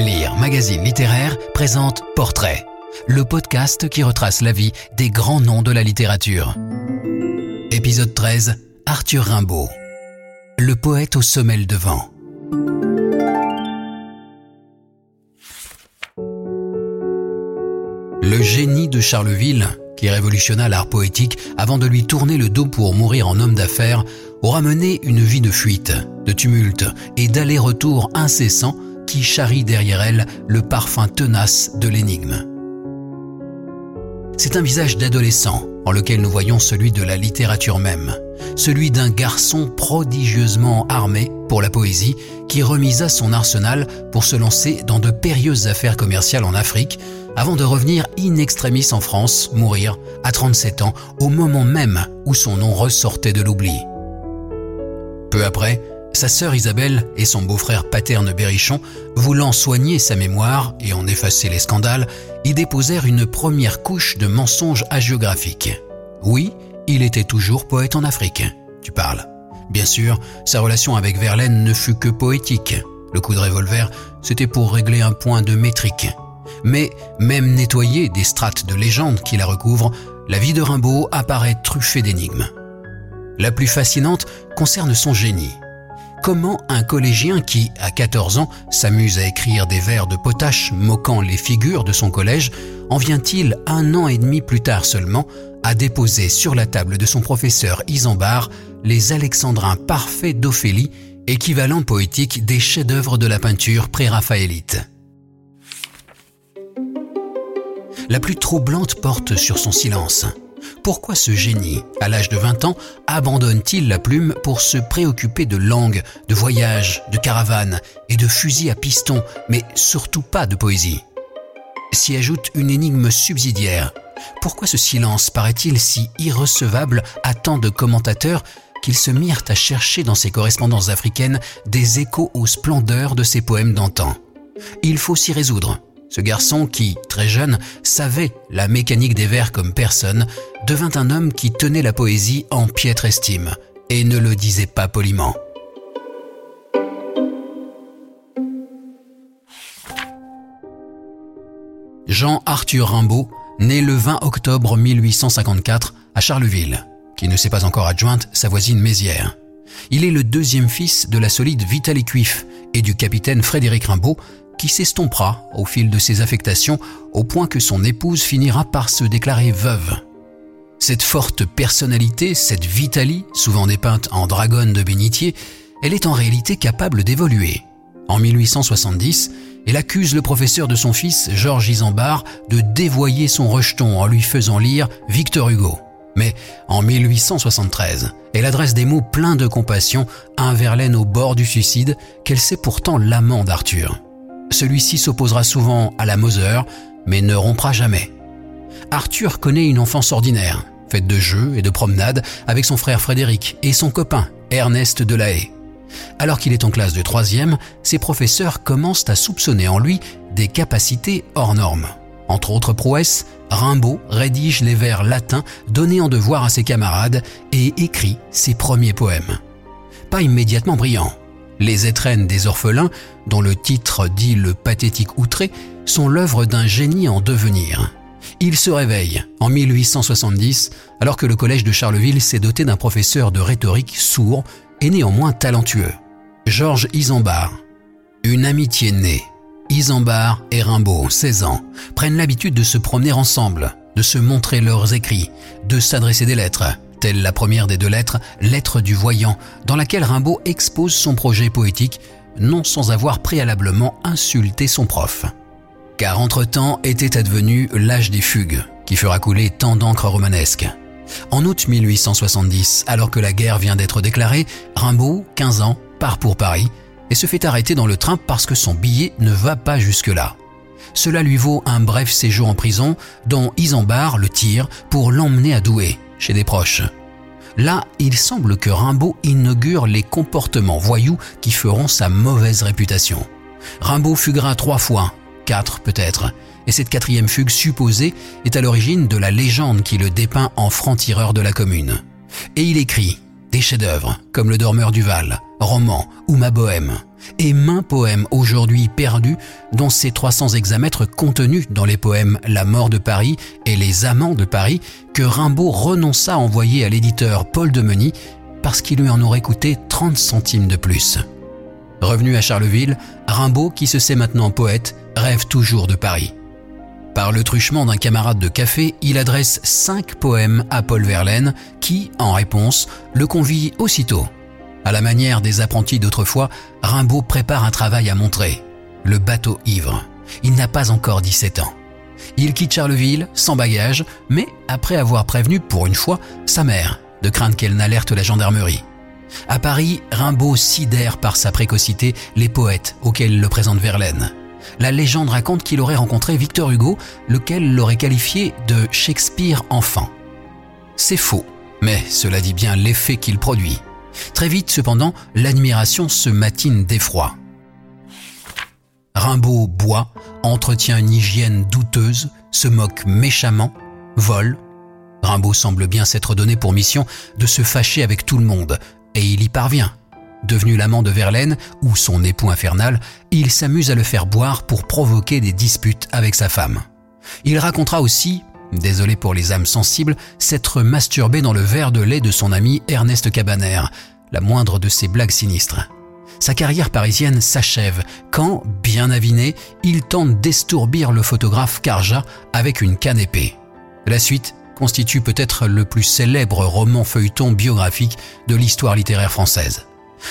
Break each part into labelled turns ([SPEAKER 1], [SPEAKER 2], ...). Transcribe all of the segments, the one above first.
[SPEAKER 1] Lire Magazine Littéraire présente Portrait, le podcast qui retrace la vie des grands noms de la littérature. Épisode 13, Arthur Rimbaud. Le poète aux semelles de vent. Le génie de Charleville, qui révolutionna l'art poétique avant de lui tourner le dos pour mourir en homme d'affaires, aura mené une vie de fuite, de tumulte et d'aller-retour incessant qui charrie derrière elle le parfum tenace de l'énigme. C'est un visage d'adolescent en lequel nous voyons celui de la littérature même, celui d'un garçon prodigieusement armé pour la poésie qui remisa son arsenal pour se lancer dans de périlleuses affaires commerciales en Afrique avant de revenir in extremis en France, mourir à 37 ans au moment même où son nom ressortait de l'oubli. Peu après, sa sœur Isabelle et son beau-frère paterne Berrichon, voulant soigner sa mémoire et en effacer les scandales, y déposèrent une première couche de mensonges hagiographiques. Oui, il était toujours poète en Afrique. Tu parles. Bien sûr, sa relation avec Verlaine ne fut que poétique. Le coup de revolver, c'était pour régler un point de métrique. Mais même nettoyé des strates de légende qui la recouvrent, la vie de Rimbaud apparaît truffée d'énigmes. La plus fascinante concerne son génie. Comment un collégien qui, à 14 ans, s'amuse à écrire des vers de potache moquant les figures de son collège, en vient-il un an et demi plus tard seulement à déposer sur la table de son professeur Isambard les alexandrins parfaits d'Ophélie, équivalent poétique des chefs-d'œuvre de la peinture pré-raphaélite? La plus troublante porte sur son silence. Pourquoi ce génie, à l'âge de 20 ans, abandonne-t-il la plume pour se préoccuper de langue, de voyage, de caravane et de fusils à piston, mais surtout pas de poésie? S'y ajoute une énigme subsidiaire. Pourquoi ce silence paraît-il si irrecevable à tant de commentateurs qu'ils se mirent à chercher dans ses correspondances africaines des échos aux splendeurs de ses poèmes d'antan? Il faut s'y résoudre. Ce garçon qui, très jeune, savait la mécanique des vers comme personne, devint un homme qui tenait la poésie en piètre estime et ne le disait pas poliment. Jean-Arthur Rimbaud, né le 20 octobre 1854 à Charleville, qui ne s'est pas encore adjointe sa voisine Mézières. Il est le deuxième fils de la solide Vitaly Cuif et du capitaine Frédéric Rimbaud, qui s'estompera au fil de ses affectations au point que son épouse finira par se déclarer veuve. Cette forte personnalité, cette Vitalie, souvent dépeinte en dragonne de bénitier, elle est en réalité capable d'évoluer. En 1870, elle accuse le professeur de son fils, Georges Isambard, de dévoyer son rejeton en lui faisant lire Victor Hugo. Mais en 1873, elle adresse des mots pleins de compassion à un Verlaine au bord du suicide qu'elle sait pourtant l'amant d'Arthur. Celui-ci s'opposera souvent à la Moser, mais ne rompra jamais. Arthur connaît une enfance ordinaire, faite de jeux et de promenades avec son frère Frédéric et son copain Ernest Delahaye. Alors qu'il est en classe de troisième, ses professeurs commencent à soupçonner en lui des capacités hors normes. Entre autres prouesses, Rimbaud rédige les vers latins donnés en devoir à ses camarades et écrit ses premiers poèmes. Pas immédiatement brillants, les étrennes des orphelins, dont le titre dit le pathétique outré, sont l'œuvre d'un génie en devenir. Il se réveille en 1870 alors que le collège de Charleville s'est doté d'un professeur de rhétorique sourd et néanmoins talentueux, Georges Isambard. Une amitié née. Isambard et Rimbaud, 16 ans, prennent l'habitude de se promener ensemble, de se montrer leurs écrits, de s'adresser des lettres, telle la première des deux lettres, Lettre du voyant, dans laquelle Rimbaud expose son projet poétique, non sans avoir préalablement insulté son prof. Car entre-temps était advenu l'âge des fugues, qui fera couler tant d'encre romanesque. En août 1870, alors que la guerre vient d'être déclarée, Rimbaud, 15 ans, part pour Paris et se fait arrêter dans le train parce que son billet ne va pas jusque-là. Cela lui vaut un bref séjour en prison dont Isambard le tire pour l'emmener à Douai, chez des proches. Là, il semble que Rimbaud inaugure les comportements voyous qui feront sa mauvaise réputation. Rimbaud fuguera trois fois, quatre peut-être, et cette quatrième fugue supposée est à l'origine de la légende qui le dépeint en franc-tireur de la commune. Et il écrit des chefs-d'œuvre comme Le Dormeur du Val, Roman ou Ma Bohème, et maint poème aujourd'hui perdu, dont ces 300 hexamètres contenus dans les poèmes La mort de Paris et Les amants de Paris, que Rimbaud renonça à envoyer à l'éditeur Paul de Meny parce qu'il lui en aurait coûté 30 centimes de plus. Revenu à Charleville, Rimbaud, qui se sait maintenant poète, rêve toujours de Paris. Par le truchement d'un camarade de café, il adresse cinq poèmes à Paul Verlaine, qui, en réponse, le convie aussitôt. À la manière des apprentis d'autrefois, Rimbaud prépare un travail à montrer. Le bateau ivre. Il n'a pas encore 17 ans. Il quitte Charleville, sans bagage, mais après avoir prévenu, pour une fois, sa mère, de crainte qu'elle n'alerte la gendarmerie. À Paris, Rimbaud sidère par sa précocité les poètes auxquels le présente Verlaine. La légende raconte qu'il aurait rencontré Victor Hugo, lequel l'aurait qualifié de Shakespeare enfant. C'est faux, mais cela dit bien l'effet qu'il produit. Très vite, cependant, l'admiration se matine d'effroi. Rimbaud boit, entretient une hygiène douteuse, se moque méchamment, vole. Rimbaud semble bien s'être donné pour mission de se fâcher avec tout le monde, et il y parvient. Devenu l'amant de Verlaine ou son époux infernal, il s'amuse à le faire boire pour provoquer des disputes avec sa femme. Il racontera aussi, désolé pour les âmes sensibles, s'être masturbé dans le verre de lait de son ami Ernest Cabaner, la moindre de ses blagues sinistres. Sa carrière parisienne s'achève quand, bien aviné, il tente d'estourbir le photographe Carja avec une canne épée. La suite constitue peut-être le plus célèbre roman feuilleton biographique de l'histoire littéraire française.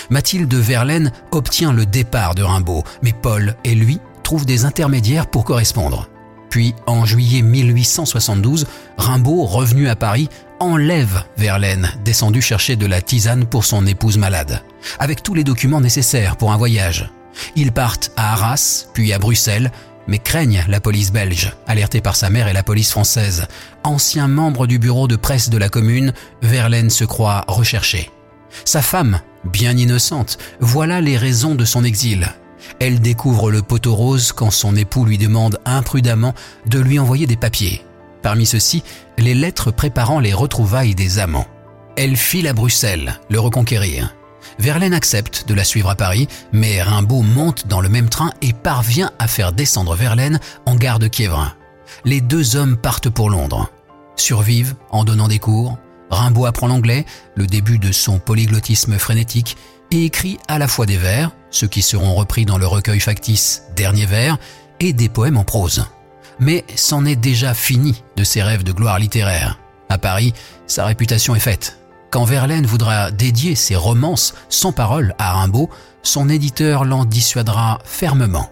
[SPEAKER 1] Mathilde Verlaine obtient le départ de Rimbaud, mais Paul et lui trouvent des intermédiaires pour correspondre. Puis, en juillet 1872, Rimbaud, revenu à Paris, enlève Verlaine, descendu chercher de la tisane pour son épouse malade, avec tous les documents nécessaires pour un voyage. Ils partent à Arras, puis à Bruxelles, mais craignent la police belge, alertée par sa mère et la police française. Ancien membre du bureau de presse de la commune, Verlaine se croit recherché. Sa femme, bien innocente, voilà les raisons de son exil. Elle découvre le poteau rose quand son époux lui demande imprudemment de lui envoyer des papiers. Parmi ceux-ci, les lettres préparant les retrouvailles des amants. Elle file à Bruxelles, le reconquérir. Verlaine accepte de la suivre à Paris, mais Rimbaud monte dans le même train et parvient à faire descendre Verlaine en gare de Kievrin. Les deux hommes partent pour Londres. Survivent en donnant des cours, Rimbaud apprend l'anglais, le début de son polyglottisme frénétique, et écrit à la fois des vers, ceux qui seront repris dans le recueil factice Dernier vers, et des poèmes en prose. Mais c'en est déjà fini de ses rêves de gloire littéraire. À Paris, sa réputation est faite. Quand Verlaine voudra dédier ses romances sans parole à Rimbaud, son éditeur l'en dissuadera fermement.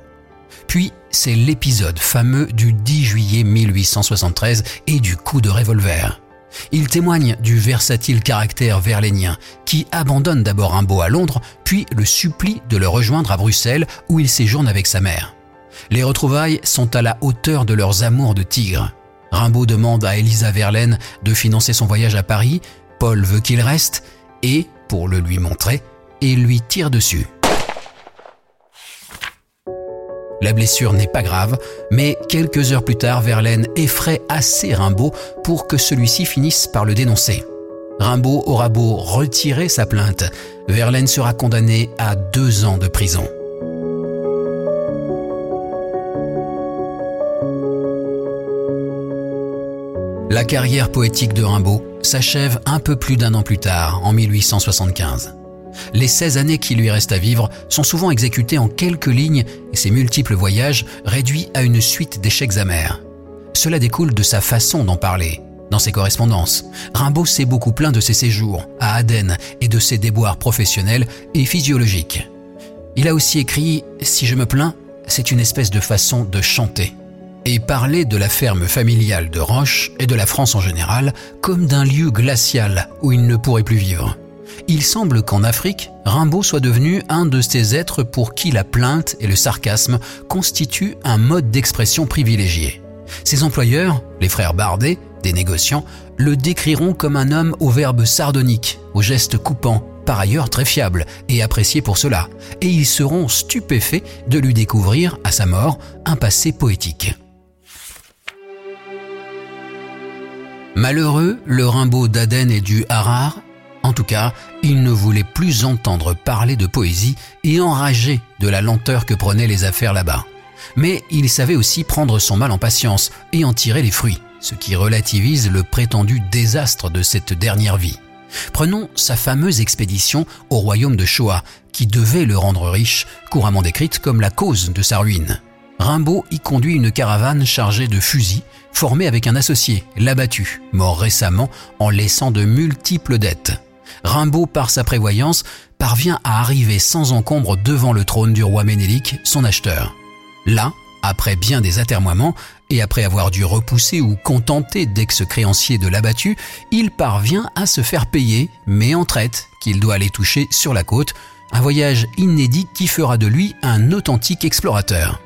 [SPEAKER 1] Puis, c'est l'épisode fameux du 10 juillet 1873 et du coup de revolver. Il témoigne du versatile caractère verlénien, qui abandonne d'abord Rimbaud à Londres, puis le supplie de le rejoindre à Bruxelles où il séjourne avec sa mère. Les retrouvailles sont à la hauteur de leurs amours de tigre. Rimbaud demande à Elisa Verlaine de financer son voyage à Paris, Paul veut qu'il reste, et, pour le lui montrer, il lui tire dessus. La blessure n'est pas grave, mais quelques heures plus tard, Verlaine effraie assez Rimbaud pour que celui-ci finisse par le dénoncer. Rimbaud aura beau retirer sa plainte, Verlaine sera condamné à deux ans de prison. La carrière poétique de Rimbaud s'achève un peu plus d'un an plus tard, en 1875. Les 16 années qui lui restent à vivre sont souvent exécutées en quelques lignes et ses multiples voyages réduits à une suite d'échecs amers. Cela découle de sa façon d'en parler. Dans ses correspondances, Rimbaud s'est beaucoup plaint de ses séjours à Aden et de ses déboires professionnels et physiologiques. Il a aussi écrit Si je me plains, c'est une espèce de façon de chanter et parler de la ferme familiale de Roche et de la France en général comme d'un lieu glacial où il ne pourrait plus vivre il semble qu'en Afrique, Rimbaud soit devenu un de ces êtres pour qui la plainte et le sarcasme constituent un mode d'expression privilégié. Ses employeurs, les frères Bardet, des négociants, le décriront comme un homme au verbe sardonique, au geste coupant, par ailleurs très fiable et apprécié pour cela, et ils seront stupéfaits de lui découvrir, à sa mort, un passé poétique. Malheureux, le Rimbaud d'Aden et du Harar En tout cas, il ne voulait plus entendre parler de poésie et enragé de la lenteur que prenaient les affaires là-bas. Mais il savait aussi prendre son mal en patience et en tirer les fruits, ce qui relativise le prétendu désastre de cette dernière vie. Prenons sa fameuse expédition au royaume de Shoah, qui devait le rendre riche, couramment décrite comme la cause de sa ruine. Rimbaud y conduit une caravane chargée de fusils, formée avec un associé, l'abattu, mort récemment en laissant de multiples dettes. Rimbaud, par sa prévoyance, parvient à arriver sans encombre devant le trône du roi Ménélique, son acheteur. Là, après bien des atermoiements, et après avoir dû repousser ou contenter d'ex-créanciers de l'abattu, il parvient à se faire payer, mais en traite, qu'il doit aller toucher sur la côte, un voyage inédit qui fera de lui un authentique explorateur.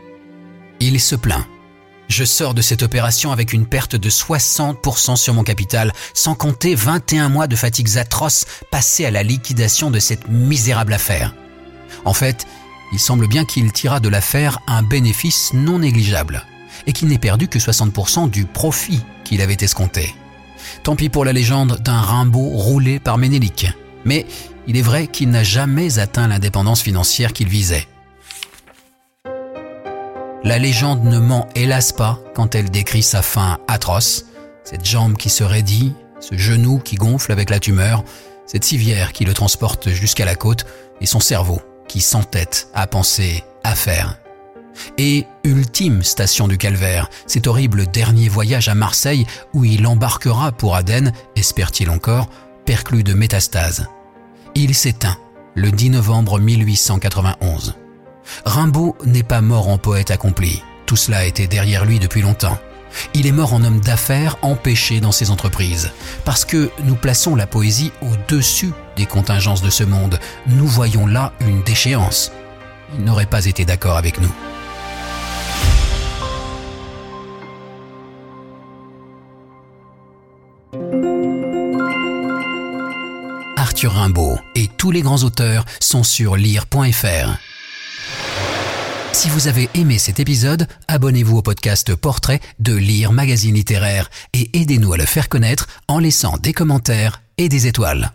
[SPEAKER 1] Il se plaint. Je sors de cette opération avec une perte de 60% sur mon capital, sans compter 21 mois de fatigues atroces passés à la liquidation de cette misérable affaire. En fait, il semble bien qu'il tira de l'affaire un bénéfice non négligeable et qu'il n'ait perdu que 60% du profit qu'il avait escompté. Tant pis pour la légende d'un Rimbaud roulé par Ménélique, mais il est vrai qu'il n'a jamais atteint l'indépendance financière qu'il visait. La légende ne ment hélas pas quand elle décrit sa fin atroce, cette jambe qui se raidit, ce genou qui gonfle avec la tumeur, cette civière qui le transporte jusqu'à la côte et son cerveau qui s'entête à penser à faire. Et ultime station du calvaire, cet horrible dernier voyage à Marseille où il embarquera pour Aden, espère-t-il encore, perclus de métastases. Il s'éteint le 10 novembre 1891. Rimbaud n'est pas mort en poète accompli, tout cela était derrière lui depuis longtemps. Il est mort en homme d'affaires empêché dans ses entreprises, parce que nous plaçons la poésie au-dessus des contingences de ce monde, nous voyons là une déchéance. Il n'aurait pas été d'accord avec nous. Arthur Rimbaud et tous les grands auteurs sont sur lire.fr. Si vous avez aimé cet épisode, abonnez-vous au podcast Portrait de Lire Magazine Littéraire et aidez-nous à le faire connaître en laissant des commentaires et des étoiles.